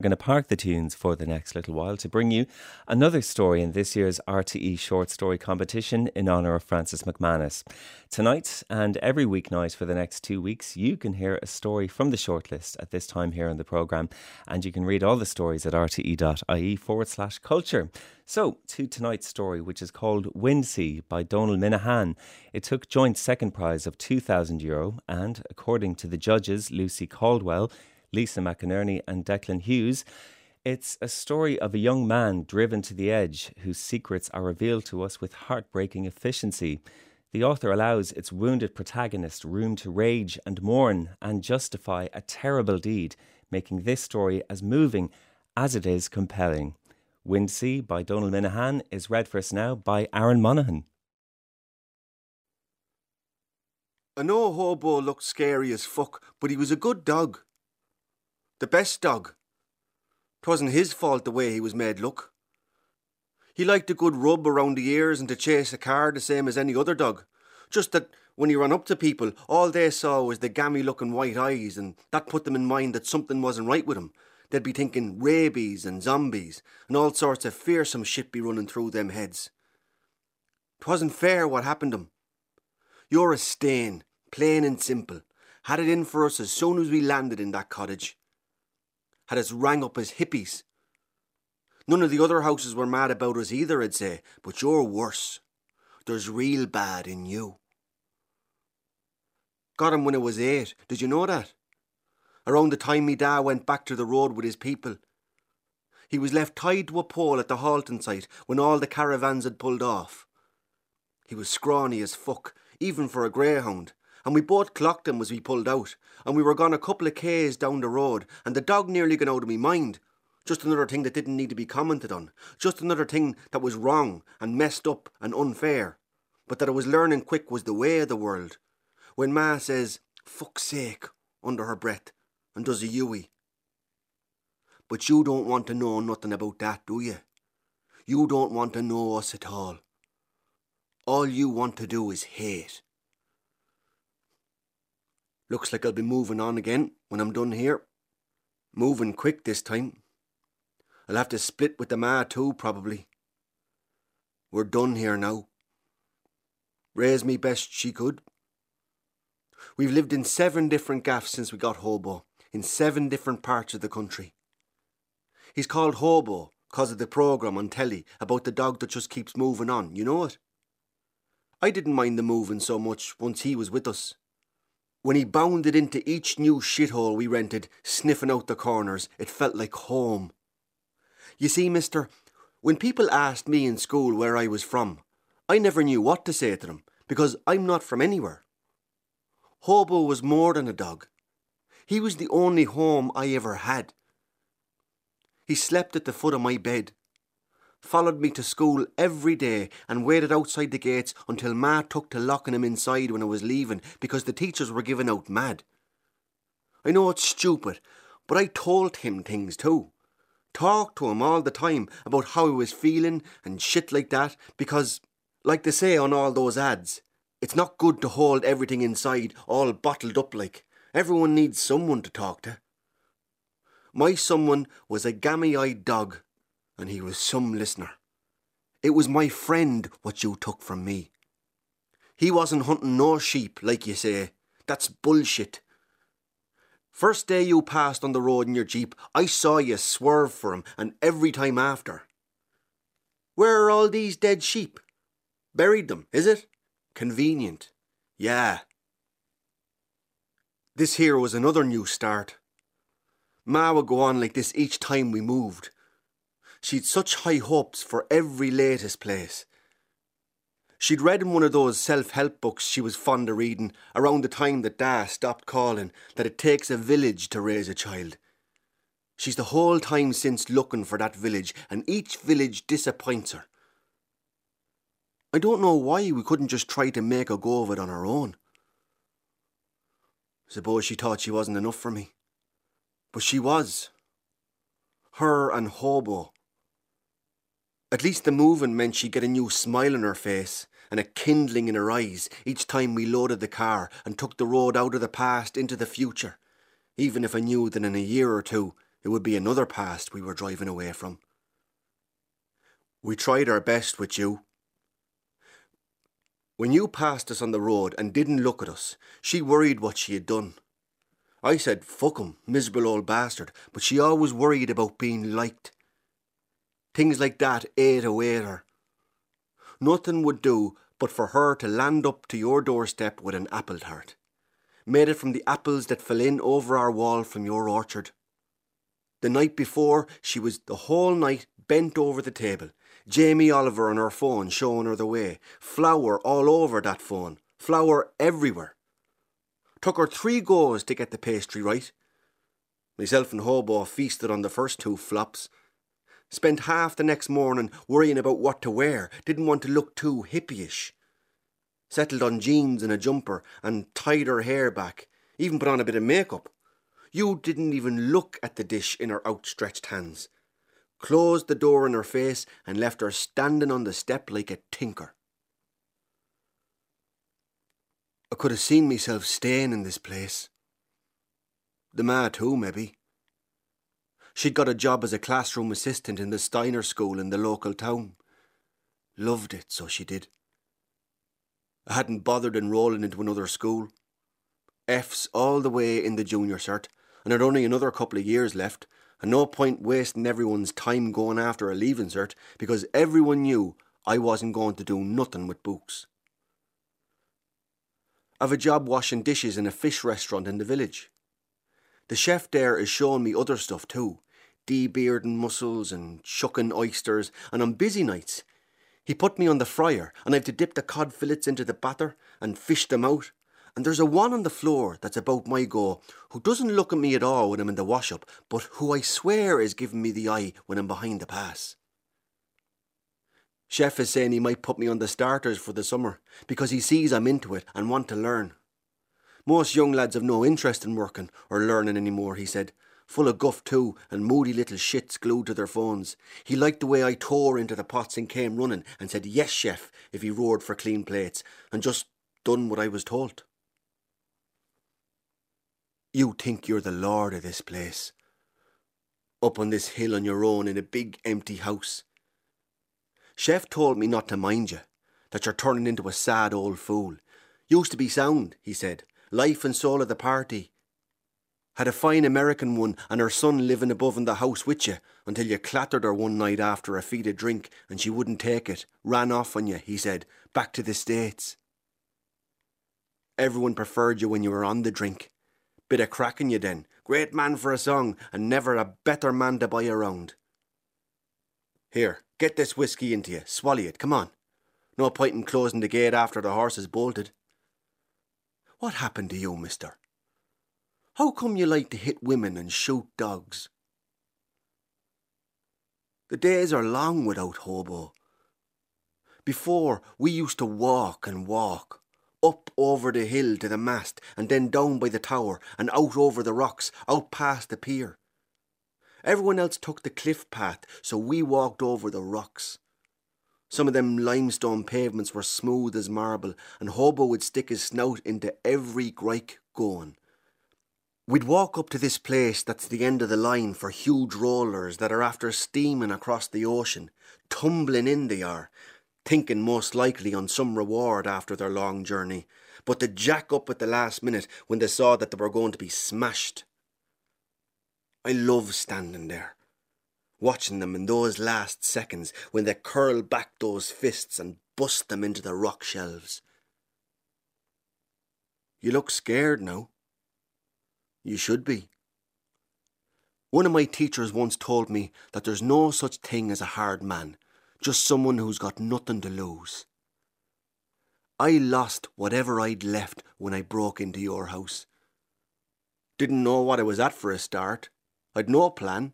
We're going to park the tunes for the next little while to bring you another story in this year's RTE short story competition in honour of Francis MacManus. Tonight and every weeknight for the next two weeks, you can hear a story from the shortlist at this time here on the programme, and you can read all the stories at rte.ie forward slash culture. So, to tonight's story, which is called Windsea by Donal Minahan. It took joint second prize of €2,000, Euro, and according to the judges, Lucy Caldwell, Lisa McInerney and Declan Hughes. It's a story of a young man driven to the edge whose secrets are revealed to us with heartbreaking efficiency. The author allows its wounded protagonist room to rage and mourn and justify a terrible deed, making this story as moving as it is compelling. Windsea by Donal Minahan is read for us now by Aaron Monaghan. I know Hobo looked scary as fuck, but he was a good dog. The best dog. 'Twasn't his fault the way he was made look. He liked a good rub around the ears and to chase a car the same as any other dog. Just that when he ran up to people, all they saw was the gammy looking white eyes, and that put them in mind that something wasn't right with him. They'd be thinking rabies and zombies, and all sorts of fearsome shit be running through them heads. 'Twasn't fair what happened him. You're a stain, plain and simple. Had it in for us as soon as we landed in that cottage had us rang up as hippies. None of the other houses were mad about us either, I'd say, but you're worse. There's real bad in you. Got him when I was eight, did you know that? Around the time me dad went back to the road with his people. He was left tied to a pole at the halting site when all the caravans had pulled off. He was scrawny as fuck, even for a greyhound, and we both clocked him as we pulled out, and we were gone a couple of k's down the road, and the dog nearly got out of me mind. Just another thing that didn't need to be commented on. Just another thing that was wrong and messed up and unfair. But that I was learning quick was the way of the world. When Ma says, fuck's sake, under her breath, and does a Yui. But you don't want to know nothing about that, do you? You don't want to know us at all. All you want to do is hate. Looks like I'll be moving on again when I'm done here. Moving quick this time. I'll have to split with the ma too, probably. We're done here now. Raised me best she could. We've lived in seven different gaffs since we got Hobo, in seven different parts of the country. He's called Hobo because of the programme on telly about the dog that just keeps moving on, you know it? I didn't mind the moving so much once he was with us. When he bounded into each new shithole we rented, sniffing out the corners, it felt like home. You see, mister, when people asked me in school where I was from, I never knew what to say to them, because I'm not from anywhere. Hobo was more than a dog. He was the only home I ever had. He slept at the foot of my bed, followed me to school every day and waited outside the gates until Ma took to locking him inside when I was leaving because the teachers were giving out mad. I know it's stupid, but I told him things too. Talked to him all the time about how he was feeling and shit like that because, like they say on all those ads, it's not good to hold everything inside all bottled up like. Everyone needs someone to talk to. My someone was a gammy eyed dog and he was some listener. It was my friend what you took from me. He wasn't hunting no sheep, like you say. That's bullshit. First day you passed on the road in your jeep, I saw you swerve for him, and every time after. Where are all these dead sheep? Buried them, is it? Convenient. Yeah. This here was another new start. Ma would go on like this each time we moved. She'd such high hopes for every latest place. She'd read in one of those self help books she was fond of reading around the time that Da stopped calling that it takes a village to raise a child. She's the whole time since looking for that village, and each village disappoints her. I don't know why we couldn't just try to make a go of it on our own. Suppose she thought she wasn't enough for me. But she was. Her and Hobo at least the moving meant she'd get a new smile on her face and a kindling in her eyes each time we loaded the car and took the road out of the past into the future, even if I knew that in a year or two it would be another past we were driving away from. We tried our best with you. When you passed us on the road and didn't look at us, she worried what she had done. I said, fuck him, miserable old bastard, but she always worried about being liked. Things like that ate away at her. Nothing would do but for her to land up to your doorstep with an apple tart. Made it from the apples that fell in over our wall from your orchard. The night before, she was the whole night bent over the table, Jamie Oliver on her phone showing her the way, flour all over that phone, flour everywhere. Took her three goes to get the pastry right. Myself and Hobo feasted on the first two flops. Spent half the next morning worrying about what to wear, didn't want to look too hippyish. Settled on jeans and a jumper and tied her hair back, even put on a bit of makeup. You didn't even look at the dish in her outstretched hands. Closed the door in her face and left her standing on the step like a tinker. I could have seen myself staying in this place. The ma too, maybe. She'd got a job as a classroom assistant in the Steiner school in the local town. Loved it, so she did. I hadn't bothered enrolling into another school. F's all the way in the junior cert, and had only another couple of years left, and no point wasting everyone's time going after a leaving cert because everyone knew I wasn't going to do nothing with books. I've a job washing dishes in a fish restaurant in the village. The chef there is showing me other stuff too, debearding mussels and shucking oysters, and on busy nights, he put me on the fryer and I've to dip the cod fillets into the batter and fish them out. And there's a one on the floor that's about my go who doesn't look at me at all when I'm in the wash up, but who I swear is giving me the eye when I'm behind the pass. Chef is saying he might put me on the starters for the summer because he sees I'm into it and want to learn. Most young lads have no interest in working or learning anymore, he said. Full of guff too, and moody little shits glued to their phones. He liked the way I tore into the pots and came running and said yes, chef, if he roared for clean plates, and just done what I was told. You think you're the lord of this place. Up on this hill on your own in a big empty house Chef told me not to mind you, that you're turning into a sad old fool. Used to be sound, he said, life and soul of the party. Had a fine American one and her son living above in the house with you until you clattered her one night after a feed of drink and she wouldn't take it, ran off on you, he said, back to the States. Everyone preferred you when you were on the drink. Bit of cracking you then, great man for a song and never a better man to buy around. Here, get this whisky into you. Swallow it, come on. No point in closing the gate after the horse has bolted. What happened to you, mister? How come you like to hit women and shoot dogs? The days are long without hobo. Before, we used to walk and walk, up over the hill to the mast, and then down by the tower, and out over the rocks, out past the pier. Everyone else took the cliff path, so we walked over the rocks. Some of them limestone pavements were smooth as marble, and Hobo would stick his snout into every grike going. We'd walk up to this place that's the end of the line for huge rollers that are after steaming across the ocean, tumbling in they are, thinking most likely on some reward after their long journey, but to jack up at the last minute when they saw that they were going to be smashed. I love standing there, watching them in those last seconds when they curl back those fists and bust them into the rock shelves. You look scared now. You should be. One of my teachers once told me that there's no such thing as a hard man, just someone who's got nothing to lose. I lost whatever I'd left when I broke into your house. Didn't know what I was at for a start, I'd no plan.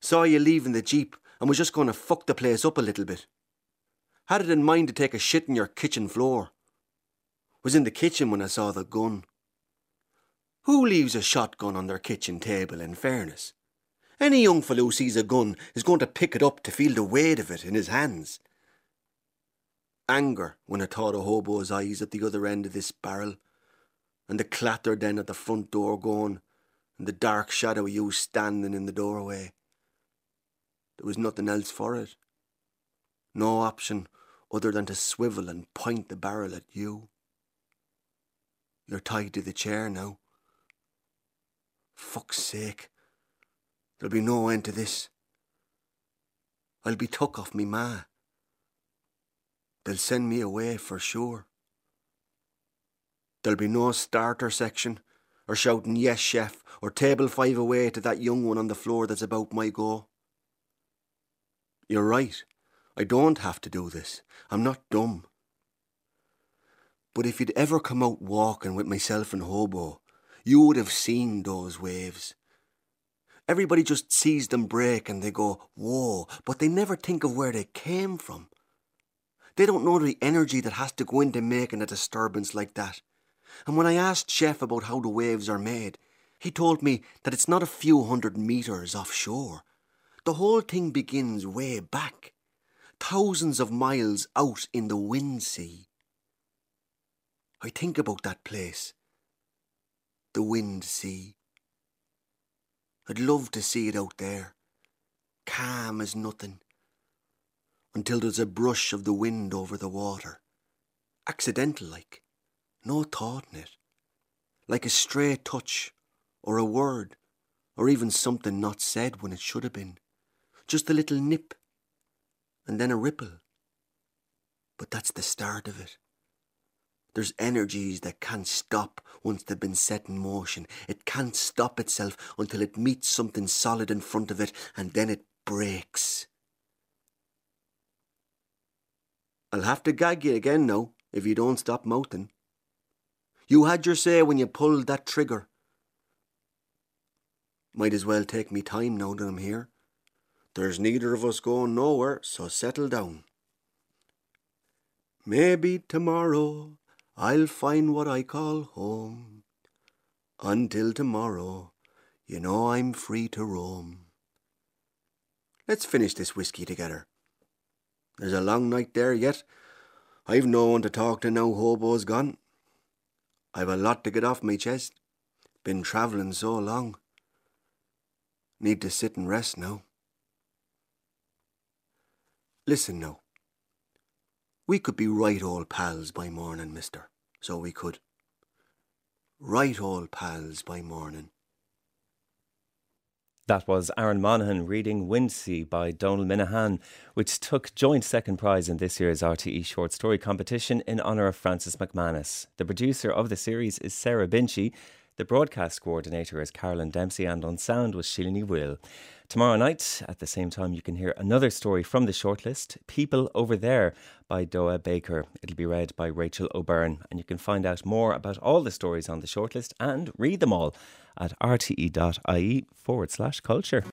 Saw you leaving the Jeep and was just going to fuck the place up a little bit. Had it in mind to take a shit in your kitchen floor. Was in the kitchen when I saw the gun. Who leaves a shotgun on their kitchen table, in fairness? Any young fellow who sees a gun is going to pick it up to feel the weight of it in his hands. Anger when I thought of Hobo's eyes at the other end of this barrel, and the clatter then at the front door going, and the dark shadow of you standing in the doorway. There was nothing else for it. No option other than to swivel and point the barrel at you. You're tied to the chair now. Fuck's sake. There'll be no end to this. I'll be took off me ma. They'll send me away for sure. There'll be no starter section, or shouting yes chef, or table five away to that young one on the floor that's about my go. You're right. I don't have to do this. I'm not dumb. But if you'd ever come out walking with myself and Hobo, you would have seen those waves. Everybody just sees them break and they go, whoa, but they never think of where they came from. They don't know the energy that has to go into making a disturbance like that. And when I asked Chef about how the waves are made, he told me that it's not a few hundred metres offshore. The whole thing begins way back, thousands of miles out in the wind sea. I think about that place, the wind sea. I'd love to see it out there, calm as nothing, until there's a brush of the wind over the water, accidental like, no thought in it, like a stray touch, or a word, or even something not said when it should have been, just a little nip, and then a ripple. But that's the start of it. There's energies that can't stop once they've been set in motion. It can't stop itself until it meets something solid in front of it, and then it breaks. I'll have to gag you again now if you don't stop mouthing. You had your say when you pulled that trigger. Might as well take me time now that I'm here. There's neither of us going nowhere, so settle down. Maybe tomorrow I'll find what I call home. Until tomorrow, you know I'm free to roam. Let's finish this whiskey together. There's a long night there yet. I've no one to talk to now Hobo's gone. I've a lot to get off my chest. Been travelling so long. Need to sit and rest now. Listen now. We could be right old pals by morning, mister. So we could. Right old pals by morning. That was Aaron Monaghan reading Windsea by Donal Minahan, which took joint second prize in this year's RTE short story competition in honour of Francis MacManus. The producer of the series is Sarah Binchy. The broadcast coordinator is Carolyn Dempsey, and on sound was Shilini Will. Tomorrow night, at the same time, you can hear another story from the shortlist People Over There by Doa Baker. It'll be read by Rachel O'Byrne, and you can find out more about all the stories on the shortlist and read them all at rte.ie forward slash culture.